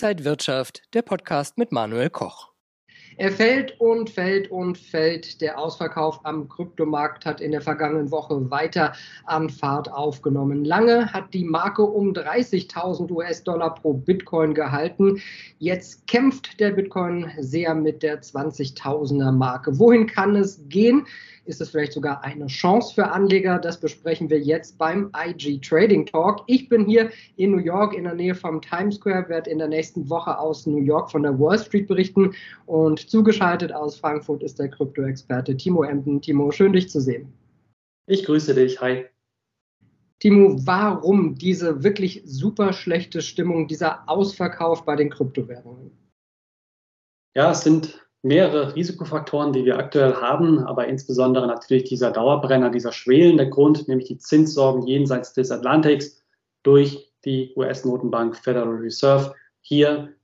Inside Wirtschaft, der Podcast mit Manuel Koch. Er fällt und fällt und fällt. Der Ausverkauf am Kryptomarkt hat in der vergangenen Woche weiter an Fahrt aufgenommen. Lange hat die Marke um 30.000 US-Dollar pro Bitcoin gehalten. Jetzt kämpft der Bitcoin sehr mit der 20.000er Marke. Wohin kann es gehen? Ist es vielleicht sogar eine Chance für Anleger? Das besprechen wir jetzt beim IG Trading Talk. Ich bin hier in New York in der Nähe vom Times Square, werde in der nächsten Woche aus New York von der Wall Street berichten und zugeschaltet aus Frankfurt ist der Krypto-Experte Timo Emden. Timo, schön dich zu sehen. Ich grüße dich. Hi. Timo, warum diese wirklich super schlechte Stimmung, dieser Ausverkauf bei den Kryptowährungen? Ja, es sind mehrere Risikofaktoren, die wir aktuell haben, aber insbesondere natürlich dieser Dauerbrenner, dieser schwelende Grund, nämlich die Zinssorgen jenseits des Atlantiks durch die US-Notenbank Federal Reserve. Hier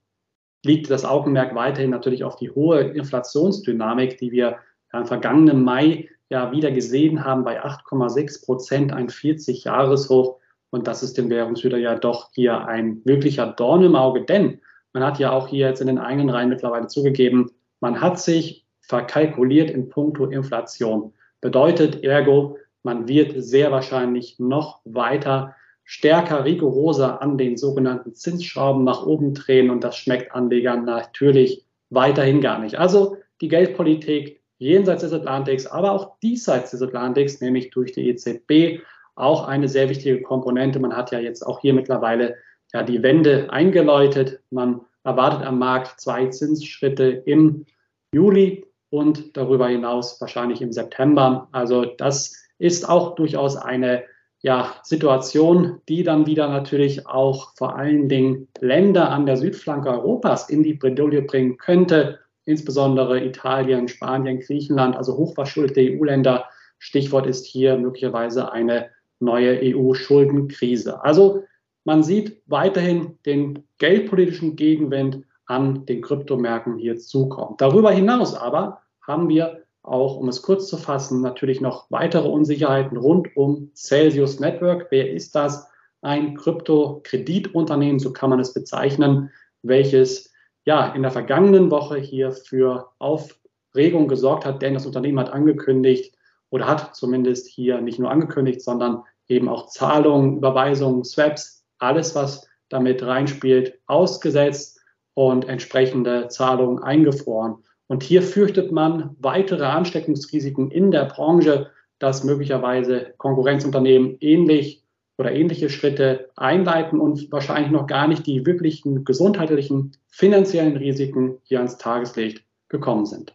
liegt das Augenmerk weiterhin natürlich auf die hohe Inflationsdynamik, die wir im vergangenen Mai ja wieder gesehen haben bei 8,6 Prozent, ein 40-Jahres-Hoch. Und das ist dem Währungshüter ja doch hier ein wirklicher Dorn im Auge, denn man hat ja auch hier jetzt in den eigenen Reihen mittlerweile zugegeben, man hat sich verkalkuliert in puncto Inflation. Bedeutet ergo, man wird sehr wahrscheinlich noch weiter stärker, rigoroser an den sogenannten Zinsschrauben nach oben drehen und das schmeckt Anlegern natürlich weiterhin gar nicht. Also die Geldpolitik jenseits des Atlantiks, aber auch diesseits des Atlantiks, nämlich durch die EZB, auch eine sehr wichtige Komponente. Man hat ja jetzt auch hier mittlerweile ja die Wende eingeläutet. Man erwartet am Markt zwei Zinsschritte im Juli und darüber hinaus wahrscheinlich im September. Also das ist auch durchaus eine ja, Situation, die dann wieder natürlich auch vor allen Dingen Länder an der Südflanke Europas in die Bredouille bringen könnte, insbesondere Italien, Spanien, Griechenland, also hochverschuldete EU-Länder. Stichwort ist hier möglicherweise eine neue EU-Schuldenkrise. Also man sieht weiterhin den geldpolitischen Gegenwind an den Kryptomärkten hier zukommt. Darüber hinaus aber haben wir auch, um es kurz zu fassen, natürlich noch weitere Unsicherheiten rund um Celsius Network. Wer ist das? Ein Kryptokreditunternehmen, so kann man es bezeichnen, welches ja in der vergangenen Woche hier für Aufregung gesorgt hat, denn das Unternehmen hat angekündigt oder hat zumindest hier nicht nur angekündigt, sondern eben auch Zahlungen, Überweisungen, Swaps, alles, was damit reinspielt, ausgesetzt und entsprechende Zahlungen eingefroren. Und hier fürchtet man weitere Ansteckungsrisiken in der Branche, dass möglicherweise Konkurrenzunternehmen ähnlich oder ähnliche Schritte einleiten und wahrscheinlich noch gar nicht die wirklichen gesundheitlichen, finanziellen Risiken hier ans Tageslicht gekommen sind.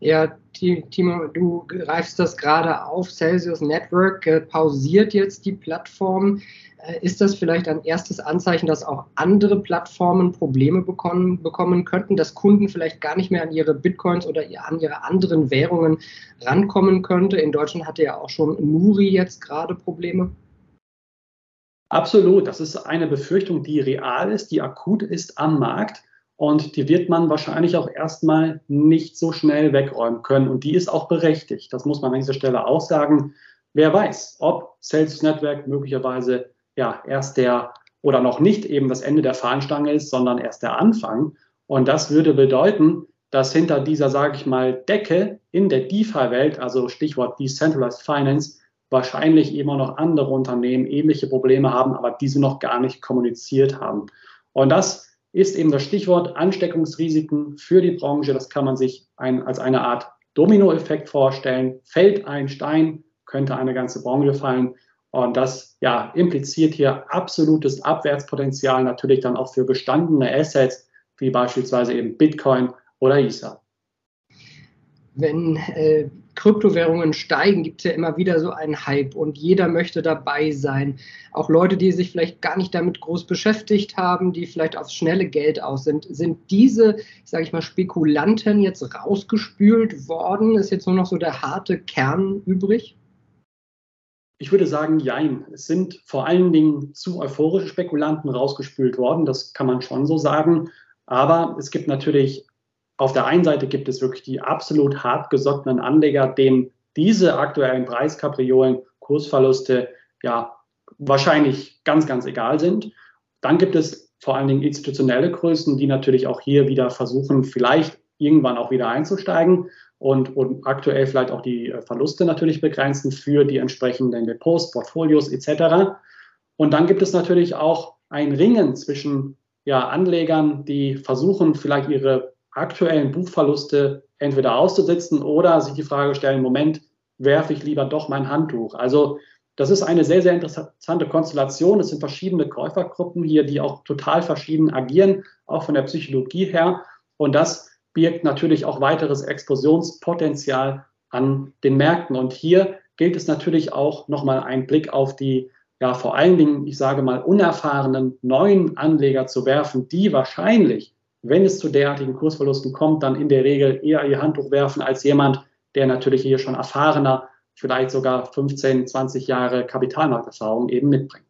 Ja, Timo, du greifst das gerade auf. Celsius Network äh, pausiert jetzt die Plattform. Äh, ist das vielleicht ein erstes Anzeichen, dass auch andere Plattformen Probleme bekommen, bekommen könnten, dass Kunden vielleicht gar nicht mehr an ihre Bitcoins oder an ihre anderen Währungen rankommen könnte? In Deutschland hatte ja auch schon Nuri jetzt gerade Probleme. Absolut. Das ist eine Befürchtung, die real ist, die akut ist am Markt. Und die wird man wahrscheinlich auch erstmal nicht so schnell wegräumen können. Und die ist auch berechtigt. Das muss man an dieser Stelle auch sagen. Wer weiß, ob Celsius Network möglicherweise ja erst der oder noch nicht eben das Ende der Fahnenstange ist, sondern erst der Anfang. Und das würde bedeuten, dass hinter dieser, sage ich mal, Decke in der DeFi-Welt, also Stichwort Decentralized Finance, wahrscheinlich immer noch andere Unternehmen ähnliche Probleme haben, aber diese noch gar nicht kommuniziert haben. Und das ist eben das Stichwort Ansteckungsrisiken für die Branche. Das kann man sich ein, als eine Art Dominoeffekt vorstellen. Fällt ein Stein, könnte eine ganze Branche fallen. Und das ja, impliziert hier absolutes Abwärtspotenzial natürlich dann auch für gestandene Assets, wie beispielsweise eben Bitcoin oder Ether. Wenn äh, Kryptowährungen steigen, gibt es ja immer wieder so einen Hype und jeder möchte dabei sein. Auch Leute, die sich vielleicht gar nicht damit groß beschäftigt haben, die vielleicht aufs schnelle Geld aus sind. Sind diese, sage ich mal, Spekulanten jetzt rausgespült worden? Ist jetzt nur noch so der harte Kern übrig? Ich würde sagen, jein. Es sind vor allen Dingen zu euphorische Spekulanten rausgespült worden, das kann man schon so sagen. Aber es gibt natürlich auf der einen Seite gibt es wirklich die absolut hartgesottenen Anleger, denen diese aktuellen Preiskapriolen, Kursverluste ja wahrscheinlich ganz, ganz egal sind. Dann gibt es vor allen Dingen institutionelle Größen, die natürlich auch hier wieder versuchen, vielleicht irgendwann auch wieder einzusteigen und, und aktuell vielleicht auch die äh, Verluste natürlich begrenzen für die entsprechenden Depots, Portfolios etc. Und dann gibt es natürlich auch ein Ringen zwischen ja, Anlegern, die versuchen, vielleicht ihre aktuellen Buchverluste entweder auszusitzen oder sich die Frage stellen, Moment, werfe ich lieber doch mein Handtuch. Also das ist eine sehr, sehr interessante Konstellation. Es sind verschiedene Käufergruppen hier, die auch total verschieden agieren, auch von der Psychologie her. Und das birgt natürlich auch weiteres Explosionspotenzial an den Märkten. Und hier gilt es natürlich auch nochmal einen Blick auf die, ja, vor allen Dingen, ich sage mal, unerfahrenen neuen Anleger zu werfen, die wahrscheinlich, wenn es zu derartigen Kursverlusten kommt, dann in der Regel eher ihr Handtuch werfen als jemand, der natürlich hier schon erfahrener vielleicht sogar 15, 20 Jahre Kapitalmarkterfahrung eben mitbringt.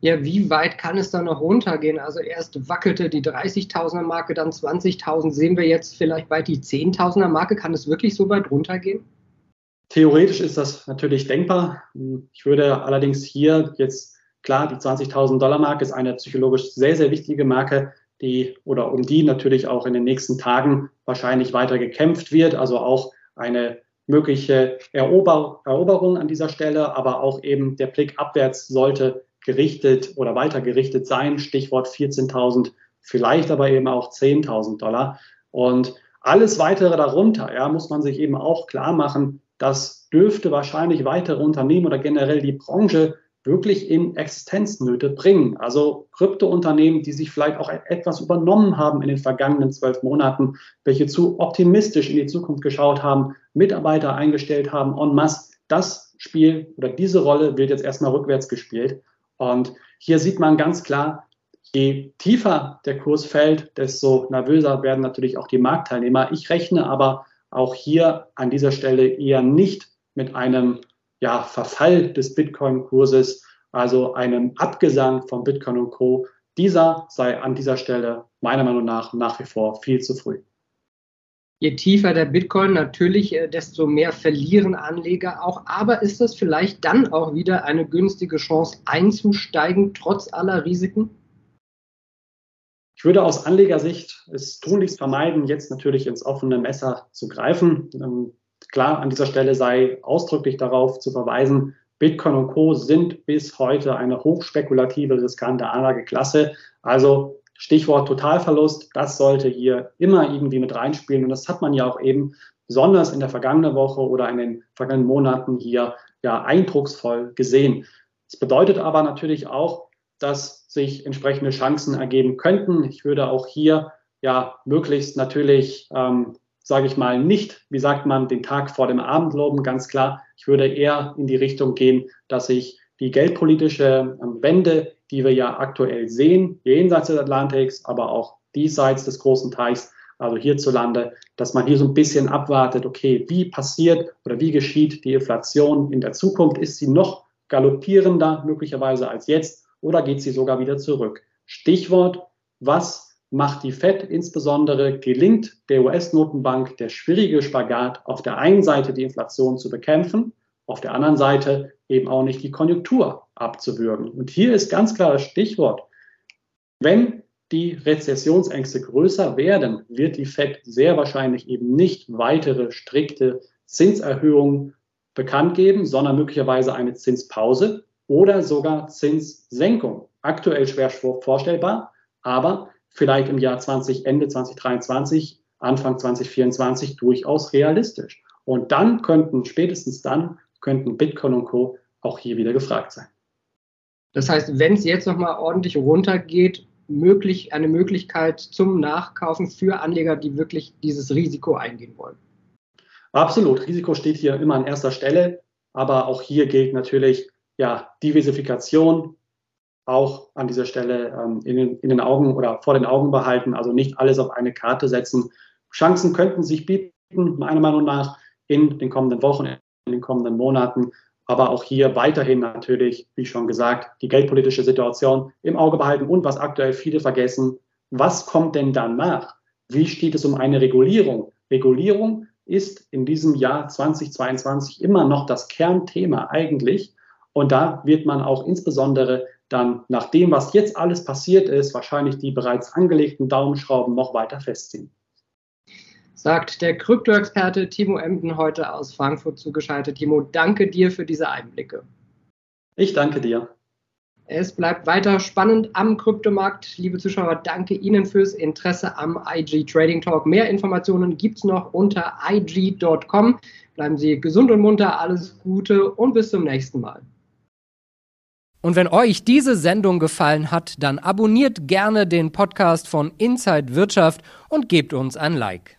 Ja, wie weit kann es da noch runtergehen? Also erst wackelte die 30.000er Marke, dann 20.000. Sehen wir jetzt vielleicht bald die 10.000er Marke? Kann es wirklich so weit runtergehen? Theoretisch ist das natürlich denkbar. Ich würde allerdings hier jetzt, klar, die 20.000 Dollar Marke ist eine psychologisch sehr, sehr wichtige Marke, die oder um die natürlich auch in den nächsten Tagen wahrscheinlich weiter gekämpft wird. Also auch eine mögliche Erober Eroberung an dieser Stelle, aber auch eben der Blick abwärts sollte gerichtet oder weiter gerichtet sein. Stichwort 14.000, vielleicht aber eben auch 10.000 Dollar. Und alles weitere darunter, ja, muss man sich eben auch klar machen, das dürfte wahrscheinlich weitere Unternehmen oder generell die Branche wirklich in Existenznöte bringen. Also Kryptounternehmen, die sich vielleicht auch etwas übernommen haben in den vergangenen zwölf Monaten, welche zu optimistisch in die Zukunft geschaut haben, Mitarbeiter eingestellt haben en masse. Das Spiel oder diese Rolle wird jetzt erstmal rückwärts gespielt. Und hier sieht man ganz klar, je tiefer der Kurs fällt, desto nervöser werden natürlich auch die Marktteilnehmer. Ich rechne aber auch hier an dieser Stelle eher nicht mit einem ja, Verfall des Bitcoin-Kurses, also einem Abgesang von Bitcoin und Co. Dieser sei an dieser Stelle meiner Meinung nach nach wie vor viel zu früh. Je tiefer der Bitcoin natürlich, äh, desto mehr verlieren Anleger auch. Aber ist das vielleicht dann auch wieder eine günstige Chance einzusteigen, trotz aller Risiken? Ich würde aus Anlegersicht es tunlichst vermeiden, jetzt natürlich ins offene Messer zu greifen. Ähm, klar, an dieser Stelle sei ausdrücklich darauf zu verweisen, Bitcoin und Co. sind bis heute eine hochspekulative, riskante Anlageklasse. Also Stichwort Totalverlust, das sollte hier immer irgendwie mit reinspielen. Und das hat man ja auch eben besonders in der vergangenen Woche oder in den vergangenen Monaten hier ja eindrucksvoll gesehen. Das bedeutet aber natürlich auch, dass sich entsprechende Chancen ergeben könnten. Ich würde auch hier ja möglichst natürlich ähm, sage ich mal, nicht, wie sagt man, den Tag vor dem Abend loben, ganz klar. Ich würde eher in die Richtung gehen, dass ich die geldpolitische ähm, Wende, die wir ja aktuell sehen, jenseits des Atlantiks, aber auch diesseits des großen Teichs, also hierzulande, dass man hier so ein bisschen abwartet, okay, wie passiert oder wie geschieht die Inflation in der Zukunft? Ist sie noch galoppierender möglicherweise als jetzt oder geht sie sogar wieder zurück? Stichwort, was macht die Fed insbesondere, gelingt der US-Notenbank der schwierige Spagat, auf der einen Seite die Inflation zu bekämpfen, auf der anderen Seite eben auch nicht die Konjunktur abzuwürgen. Und hier ist ganz klar das Stichwort, wenn die Rezessionsängste größer werden, wird die Fed sehr wahrscheinlich eben nicht weitere strikte Zinserhöhungen bekannt geben, sondern möglicherweise eine Zinspause oder sogar Zinssenkung. Aktuell schwer vorstellbar, aber vielleicht im Jahr 20, Ende 2023, Anfang 2024 durchaus realistisch. Und dann könnten, spätestens dann, könnten Bitcoin und Co. auch hier wieder gefragt sein. Das heißt, wenn es jetzt nochmal ordentlich runtergeht, möglich, eine Möglichkeit zum Nachkaufen für Anleger, die wirklich dieses Risiko eingehen wollen. Absolut. Risiko steht hier immer an erster Stelle. Aber auch hier gilt natürlich, ja, Diversifikation, auch an dieser Stelle ähm, in, den, in den Augen oder vor den Augen behalten, also nicht alles auf eine Karte setzen. Chancen könnten sich bieten, meiner Meinung nach, in den kommenden Wochen, in den kommenden Monaten. Aber auch hier weiterhin natürlich, wie schon gesagt, die geldpolitische Situation im Auge behalten und was aktuell viele vergessen, was kommt denn danach? Wie steht es um eine Regulierung? Regulierung ist in diesem Jahr 2022 immer noch das Kernthema eigentlich. Und da wird man auch insbesondere dann nach dem, was jetzt alles passiert ist, wahrscheinlich die bereits angelegten Daumenschrauben noch weiter festziehen. Sagt der Krypto-Experte Timo Emden heute aus Frankfurt zugeschaltet. Timo, danke dir für diese Einblicke. Ich danke dir. Es bleibt weiter spannend am Kryptomarkt. Liebe Zuschauer, danke Ihnen fürs Interesse am IG Trading Talk. Mehr Informationen gibt es noch unter ig.com. Bleiben Sie gesund und munter, alles Gute und bis zum nächsten Mal. Und wenn euch diese Sendung gefallen hat, dann abonniert gerne den Podcast von Inside Wirtschaft und gebt uns ein Like.